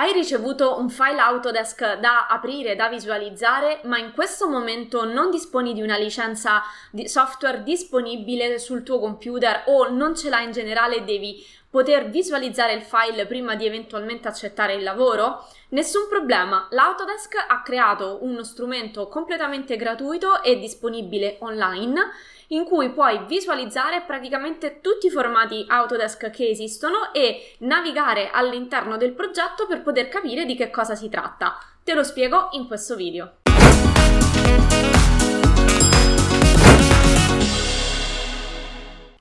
Hai ricevuto un file Autodesk da aprire, da visualizzare, ma in questo momento non disponi di una licenza di software disponibile sul tuo computer o non ce l'hai in generale devi poter visualizzare il file prima di eventualmente accettare il lavoro? Nessun problema, l'Autodesk ha creato uno strumento completamente gratuito e disponibile online in cui puoi visualizzare praticamente tutti i formati Autodesk che esistono e navigare all'interno del progetto per poter capire di che cosa si tratta. Te lo spiego in questo video.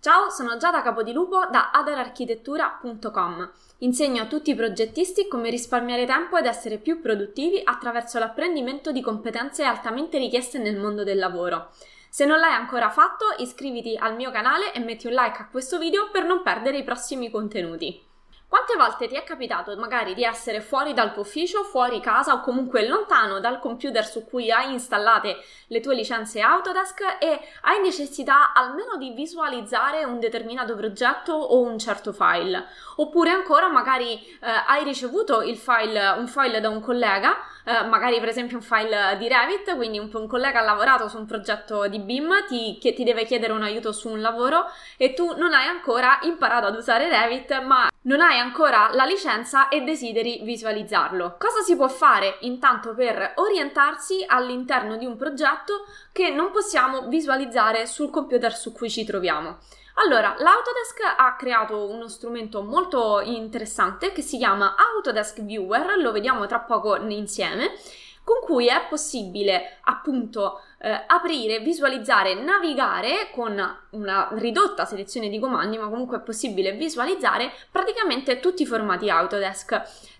Ciao, sono Giada Capodilupo da adararchitettura.com. Insegno a tutti i progettisti come risparmiare tempo ed essere più produttivi attraverso l'apprendimento di competenze altamente richieste nel mondo del lavoro. Se non l'hai ancora fatto, iscriviti al mio canale e metti un like a questo video per non perdere i prossimi contenuti. Quante volte ti è capitato magari di essere fuori dal tuo ufficio, fuori casa o comunque lontano dal computer su cui hai installate le tue licenze Autodesk e hai necessità almeno di visualizzare un determinato progetto o un certo file? Oppure ancora magari eh, hai ricevuto file, un file da un collega, eh, magari per esempio un file di Revit, quindi un, un, collega ha lavorato su un progetto di BIM ti, che ti deve chiedere un aiuto su un lavoro e tu non hai ancora imparato ad usare Revit, ma non hai ancora la licenza e desideri visualizzarlo. Cosa si può fare intanto per orientarsi all'interno di un progetto che non possiamo visualizzare sul computer su cui ci troviamo? Allora, l'Autodesk ha creato uno strumento molto interessante che si chiama Autodesk Viewer, lo vediamo tra poco insieme, con cui è possibile appunto eh, aprire, visualizzare, navigare con una ridotta selezione di comandi, ma comunque è possibile visualizzare praticamente tutti i formati Autodesk.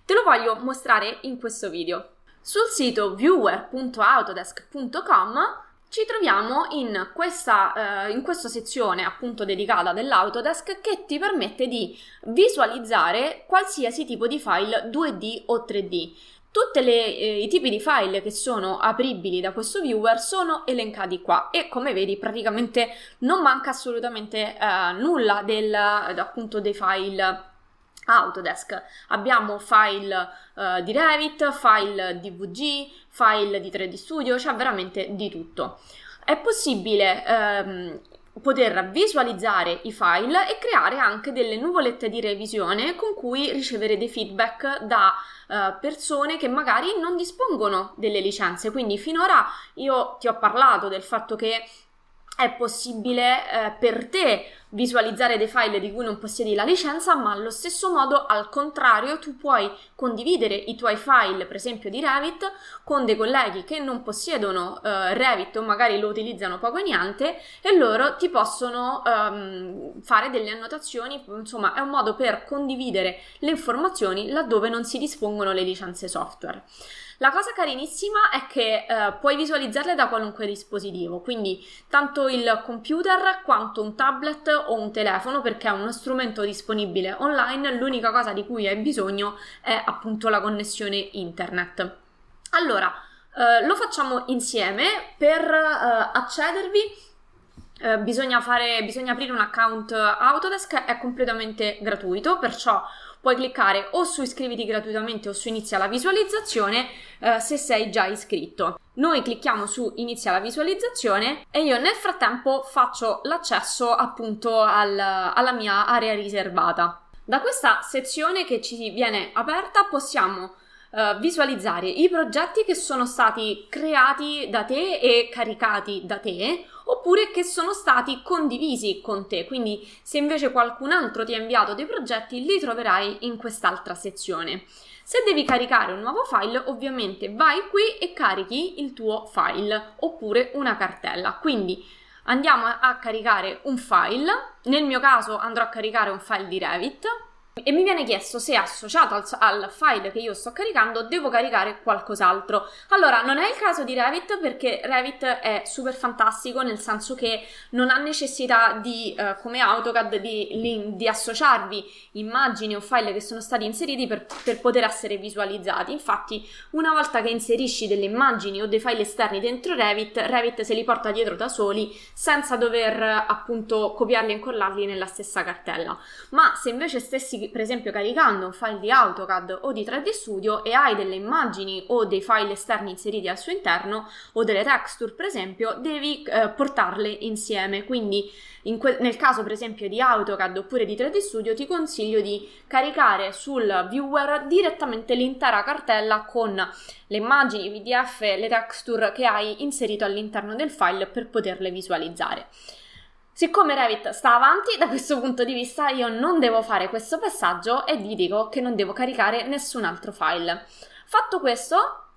Te lo voglio mostrare in questo video. Sul sito viewer.autodesk.com ci troviamo in questa, eh, in questa sezione appunto dedicata dell'Autodesk che ti permette di visualizzare qualsiasi tipo di file 2D o 3D. Tutti eh, i tipi di file che sono apribili da questo viewer sono elencati qua e come vedi praticamente non manca assolutamente eh, nulla del, appunto dei file Autodesk. Abbiamo file uh, di Revit, file DVG, file di 3D Studio, c'è veramente di tutto. È possibile um, poter visualizzare i file e creare anche delle nuvolette di revisione con cui ricevere dei feedback da uh, persone che magari non dispongono delle licenze. Quindi finora io ti ho parlato del fatto che è possibile eh, per te visualizzare dei file di cui non possiedi la licenza, ma allo stesso modo, al contrario, tu puoi condividere i tuoi file, per esempio di Revit, con dei colleghi che non possiedono eh, Revit o magari lo utilizzano poco e niente e loro ti possono ehm, fare delle annotazioni, insomma, è un modo per condividere le informazioni laddove non si dispongono le licenze software. La cosa carinissima è che eh, puoi visualizzarle da qualunque dispositivo, quindi tanto il computer quanto un tablet o un telefono perché è uno strumento disponibile online, l'unica cosa di cui hai bisogno è appunto la connessione internet. Allora, eh, lo facciamo insieme per eh, accedervi. Eh, bisogna, fare, bisogna aprire un account Autodesk, è completamente gratuito, perciò puoi cliccare o su iscriviti gratuitamente o su inizia la visualizzazione eh, se sei già iscritto. Noi clicchiamo su inizia la visualizzazione e io nel frattempo faccio l'accesso appunto al, alla mia area riservata. Da questa sezione che ci viene aperta possiamo uh, visualizzare i progetti che sono stati creati da te e caricati da te oppure che sono stati condivisi con te. Quindi se invece qualcun altro ti ha inviato dei progetti li troverai in quest'altra sezione. Se devi caricare un nuovo file, ovviamente vai qui e carichi il tuo file oppure una cartella. Quindi andiamo a caricare un file. Nel mio caso andrò a caricare un file di Revit e mi viene chiesto se associato al, al, file che io sto caricando devo caricare qualcos'altro. Allora, non è il caso di Revit perché Revit è super fantastico nel senso che non ha necessità di, eh, come AutoCAD, di, di, associarvi immagini o file che sono stati inseriti per, per poter essere visualizzati. Infatti, una volta che inserisci delle immagini o dei file esterni dentro Revit, Revit se li porta dietro da soli senza dover appunto copiarli e incollarli nella stessa cartella. Ma se invece stessi per esempio caricando un file di AutoCAD o di 3D Studio e hai delle immagini o dei file esterni inseriti al suo interno o delle texture per esempio, devi eh, portarle insieme. Quindi que- nel caso per esempio di AutoCAD oppure di 3D Studio ti consiglio di caricare sul viewer direttamente l'intera cartella con le immagini, i PDF, le texture che hai inserito all'interno del file per poterle visualizzare. Siccome Revit sta avanti, da questo punto di vista io non devo fare questo passaggio e vi dico che non devo caricare nessun altro file. Fatto questo,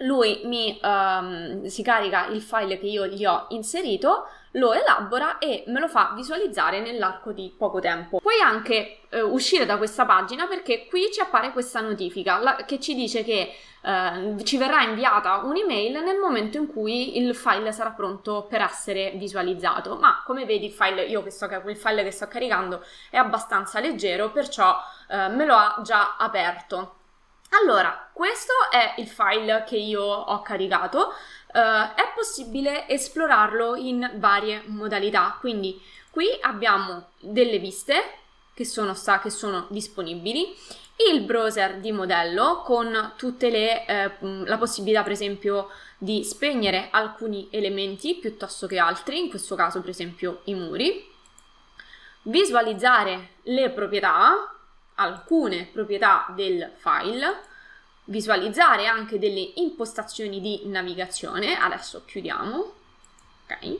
lui mi um, si carica il file che io gli ho inserito, lo elabora e me lo fa visualizzare nell'arco di poco tempo. Puoi anche uh, uscire da questa pagina perché qui ci appare questa notifica la, che ci dice che uh, ci verrà inviata un'email nel momento in cui il file sarà pronto per essere visualizzato. Ma come vedi il file, io che so il file che sto caricando è abbastanza leggero, perciò uh, me lo ha già aperto. Allora, questo è il file che io ho caricato. Uh, è possibile esplorarlo in varie modalità. Quindi qui abbiamo delle viste che sono, che sono disponibili, il browser di modello con tutte le eh, la possibilità per esempio di spegnere alcuni elementi piuttosto che altri, in questo caso per esempio i muri, visualizzare le proprietà alcune proprietà del file, visualizzare anche delle impostazioni di navigazione. Adesso chiudiamo. Ok.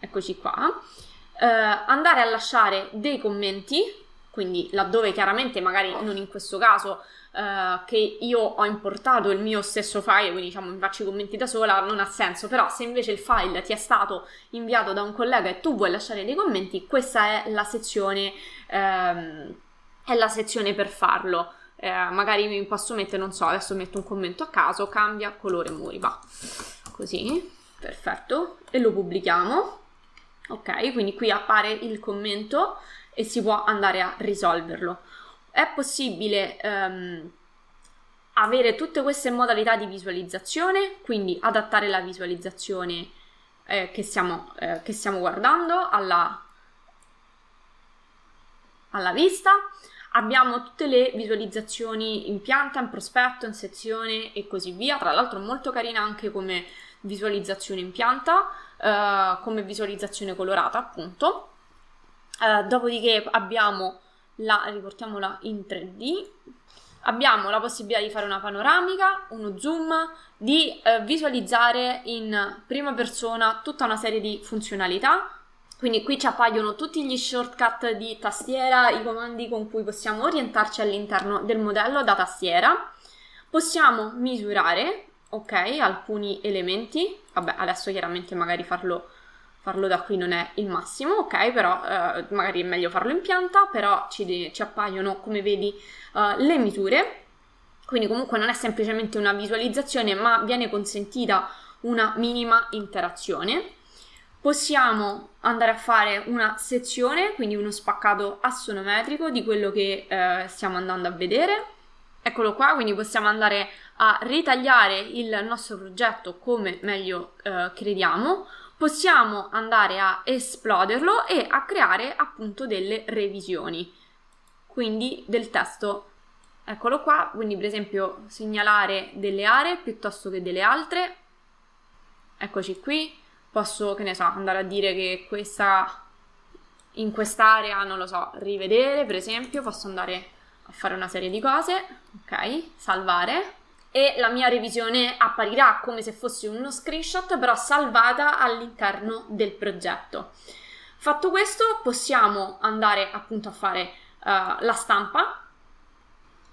Eccoci qua. Uh, andare a lasciare dei commenti, quindi laddove chiaramente magari non in questo caso uh, che io ho importato il mio stesso file, quindi diciamo mi faccio i commenti da sola, non ha senso, però se invece il file ti è stato inviato da un collega e tu vuoi lasciare dei commenti, questa è la sezione um, è la sezione per farlo. Eh, magari mi posso mettere, non so, adesso metto un commento a caso, cambia colore muri, va. Così, perfetto. E lo pubblichiamo. Ok, quindi qui appare il commento e si può andare a risolverlo. È possibile um, avere tutte queste modalità di visualizzazione, quindi adattare la visualizzazione eh, che, stiamo, eh, che stiamo guardando alla, alla vista Abbiamo tutte le visualizzazioni in pianta, in prospetto, in sezione e così via. Tra l'altro molto carina anche come visualizzazione in pianta, eh, come visualizzazione colorata appunto. Eh, dopodiché abbiamo la, riportiamola in 3D, abbiamo la possibilità di fare una panoramica, uno zoom, di eh, visualizzare in prima persona tutta una serie di funzionalità quindi qui ci appaiono tutti gli shortcut di tastiera, i comandi con cui possiamo orientarci all'interno del modello da tastiera. Possiamo misurare, ok, alcuni elementi. Vabbè, adesso chiaramente magari farlo, farlo da qui non è il massimo, ok, però eh, magari è meglio farlo in pianta, però ci, ci appaiono, come vedi, uh, le misure. Quindi comunque non è semplicemente una visualizzazione, ma viene consentita una minima interazione possiamo andare a fare una sezione, quindi uno spaccato assonometrico di quello che eh, stiamo andando a vedere. Eccolo qua, quindi possiamo andare a ritagliare il nostro progetto come meglio eh, crediamo. Possiamo andare a esploderlo e a creare appunto delle revisioni, quindi del testo. Eccolo qua, quindi per esempio segnalare delle aree piuttosto che delle altre. Eccoci qui, posso, che ne so, andare a dire che questa in quest'area, non lo so, rivedere, per esempio, posso andare a fare una serie di cose, ok, salvare e la mia revisione apparirà come se fosse uno screenshot però salvata all'interno del progetto. Fatto questo possiamo andare appunto a fare uh, la stampa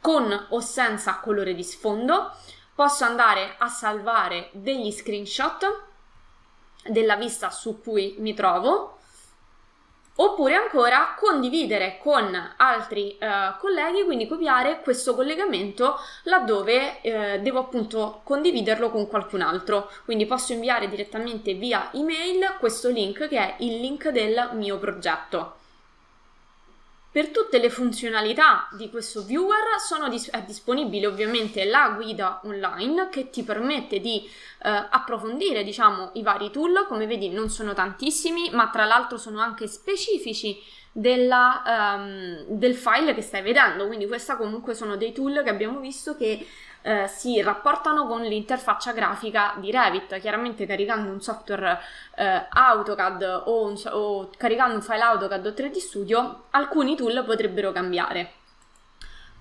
con o senza colore di sfondo, posso andare a salvare degli screenshot della vista su cui mi trovo oppure ancora condividere con altri eh, colleghi, quindi copiare questo collegamento laddove eh, devo appunto condividerlo con qualcun altro. Quindi posso inviare direttamente via email questo link che è il link del mio progetto. Per tutte le funzionalità di questo viewer dis- è disponibile ovviamente la guida online che ti permette di eh, approfondire diciamo, i vari tool, come vedi non sono tantissimi, ma tra l'altro sono anche specifici della, um, del file che stai vedendo. Quindi questi comunque sono dei tool che abbiamo visto che eh, si rapportano con l'interfaccia grafica di Revit. Chiaramente caricando un software eh, AutoCAD o, un, o caricando un file AutoCAD o 3D Studio, alcuni tool potrebbero cambiare.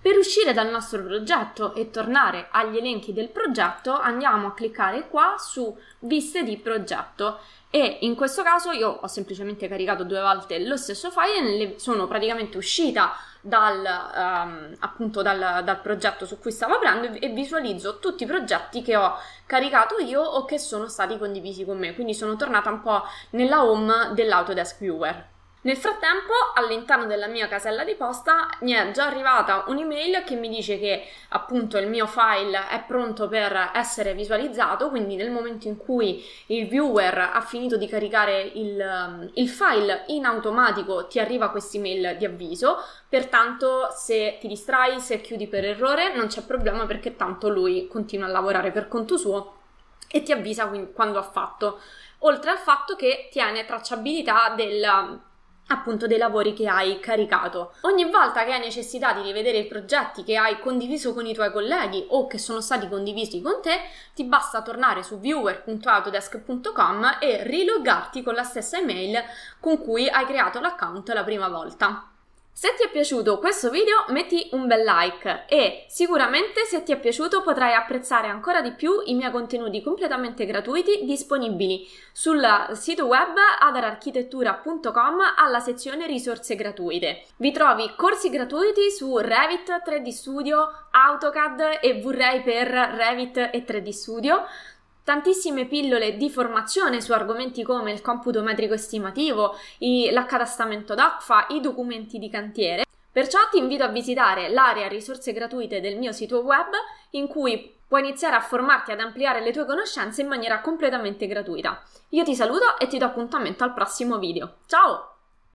Per uscire dal nostro progetto e tornare agli elenchi del progetto andiamo a cliccare qua su viste di progetto e in questo caso io ho semplicemente caricato due volte lo stesso file e sono praticamente uscita dal, um, appunto dal, dal, progetto su cui stavo aprendo e visualizzo tutti i progetti che ho caricato io o che sono stati condivisi con me. Quindi sono tornata un po' nella home dell'Autodesk Viewer nel frattempo, all'interno della mia casella di posta mi è già arrivata un'email che mi dice che appunto il mio file è pronto per essere visualizzato, quindi nel momento in cui il viewer ha finito di caricare il, il file in automatico ti arriva questa email di avviso, pertanto se ti distrai, se chiudi per errore non c'è problema perché tanto lui continua a lavorare per conto suo e ti avvisa quando ha fatto. Oltre al fatto che tiene tracciabilità del appunto dei lavori che hai caricato. Ogni volta che hai necessità di rivedere i progetti che hai condiviso con i tuoi colleghi o che sono stati condivisi con te, ti basta tornare su viewer.autodesk.com e riloggarti con la stessa email con cui hai creato l'account la prima volta. Se ti è piaciuto questo video metti un bel like e sicuramente se ti è piaciuto potrai apprezzare ancora di più i miei contenuti completamente gratuiti disponibili sul sito web adararchitettura.com alla sezione risorse gratuite. Vi trovi corsi gratuiti su Revit, 3D Studio, AutoCAD e vorrei per Revit e 3D Studio tantissime pillole di formazione su argomenti come il computo metrico estimativo, l'accatastamento d'ACFA, i documenti di cantiere. Perciò ti invito a visitare l'area risorse gratuite del mio sito web in cui puoi iniziare a formarti ad ampliare le tue conoscenze in maniera completamente gratuita. Io ti saluto e ti do appuntamento al prossimo video. Ciao!